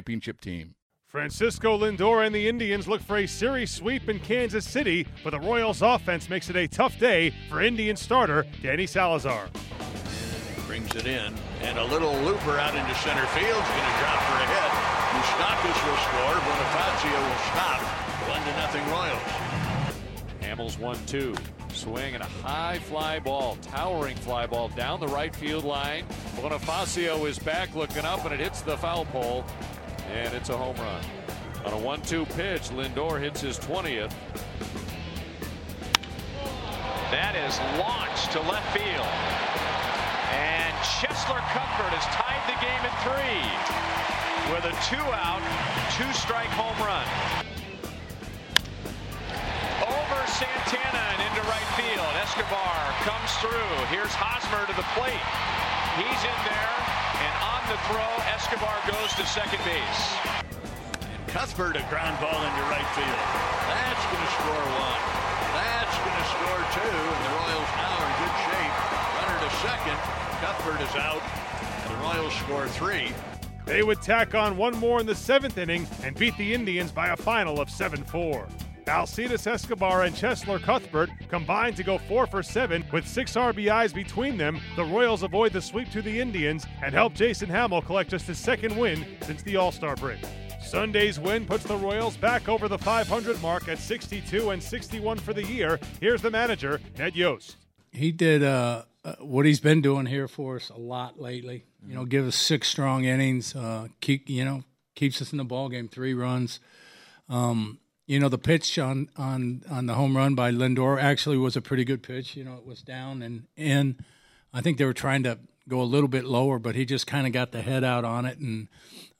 championship team. Francisco Lindor and the Indians look for a series sweep in Kansas City, but the Royals offense makes it a tough day for Indian starter Danny Salazar. Brings it in, and a little looper out into center field is going to drop for a hit. Moustakas will score, Bonifacio will stop. One to nothing Royals. Hammel's 1 2. Swing and a high fly ball, towering fly ball down the right field line. Bonifacio is back looking up and it hits the foul pole, and it's a home run. On a 1 2 pitch, Lindor hits his 20th. That is launched to left field. And Cheslor Cuthbert has tied the game at three with a two out, two strike home run. Over Santana and into right field. Escobar comes through. Here's Hosmer to the plate. He's in there, and on the throw, Escobar goes to second base. And Cuthbert a ground ball into right field. That's going to score one. That's going to score two, and the Royals now are in good shape. Runner to second. Cuthbert is out. The Royals score three. They would tack on one more in the seventh inning and beat the Indians by a final of 7 4. Alcides Escobar and Cheslor Cuthbert combined to go 4 for 7 with 6 RBIs between them. The Royals avoid the sweep to the Indians and help Jason Hammel collect just his second win since the All Star break. Sunday's win puts the Royals back over the 500 mark at 62 and 61 for the year. Here's the manager, Ned Yost. He did uh, uh, what he's been doing here for us a lot lately. You know, give us six strong innings, uh, keep you know keeps us in the ball game, three runs. Um, you know, the pitch on on on the home run by Lindor actually was a pretty good pitch. You know, it was down and in. I think they were trying to go a little bit lower, but he just kind of got the head out on it and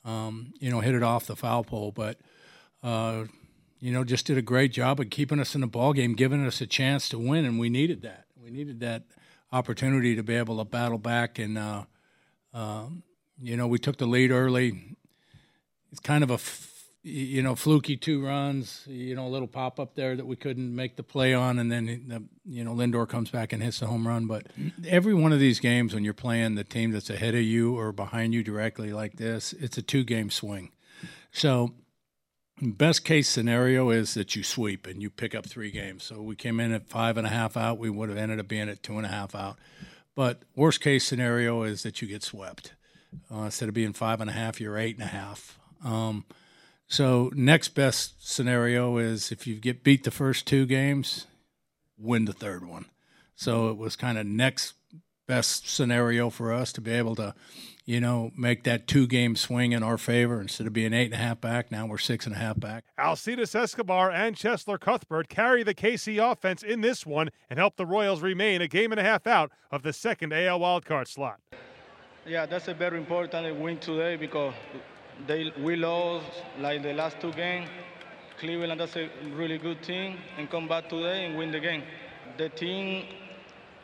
um, you know hit it off the foul pole. But uh, you know, just did a great job of keeping us in the ball game, giving us a chance to win, and we needed that. We needed that opportunity to be able to battle back and. Uh, um, you know, we took the lead early. It's kind of a, you know, fluky two runs. You know, a little pop up there that we couldn't make the play on, and then the, you know Lindor comes back and hits the home run. But every one of these games, when you're playing the team that's ahead of you or behind you directly like this, it's a two game swing. So, best case scenario is that you sweep and you pick up three games. So we came in at five and a half out. We would have ended up being at two and a half out. But worst case scenario is that you get swept. Uh, instead of being five and a half, you're eight and a half. Um, so next best scenario is if you get beat the first two games, win the third one. So it was kind of next best scenario for us to be able to, you know, make that two game swing in our favor instead of being eight and a half back. Now we're six and a half back. Alcides Escobar and Cheslor Cuthbert carry the KC offense in this one and help the Royals remain a game and a half out of the second AL wildcard slot. Yeah, that's a very important win today because they we lost like the last two games. Cleveland, that's a really good team, and come back today and win the game. The team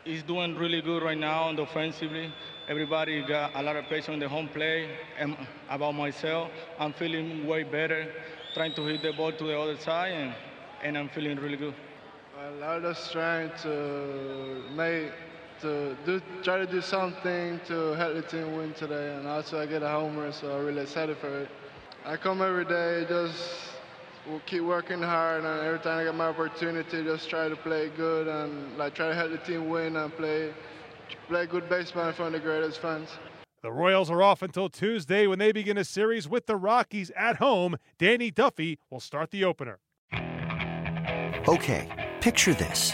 is doing really good right now on the offensively. Everybody got a lot of pressure on the home play. And about myself, I'm feeling way better, trying to hit the ball to the other side, and, and I'm feeling really good. Well, I was trying to make to do try to do something to help the team win today, and also I get a homer, so I'm really excited for it. I come every day, just we'll keep working hard, and every time I get my opportunity, just try to play good and like try to help the team win and play play good baseball in front of the greatest fans. The Royals are off until Tuesday when they begin a series with the Rockies at home. Danny Duffy will start the opener. Okay, picture this.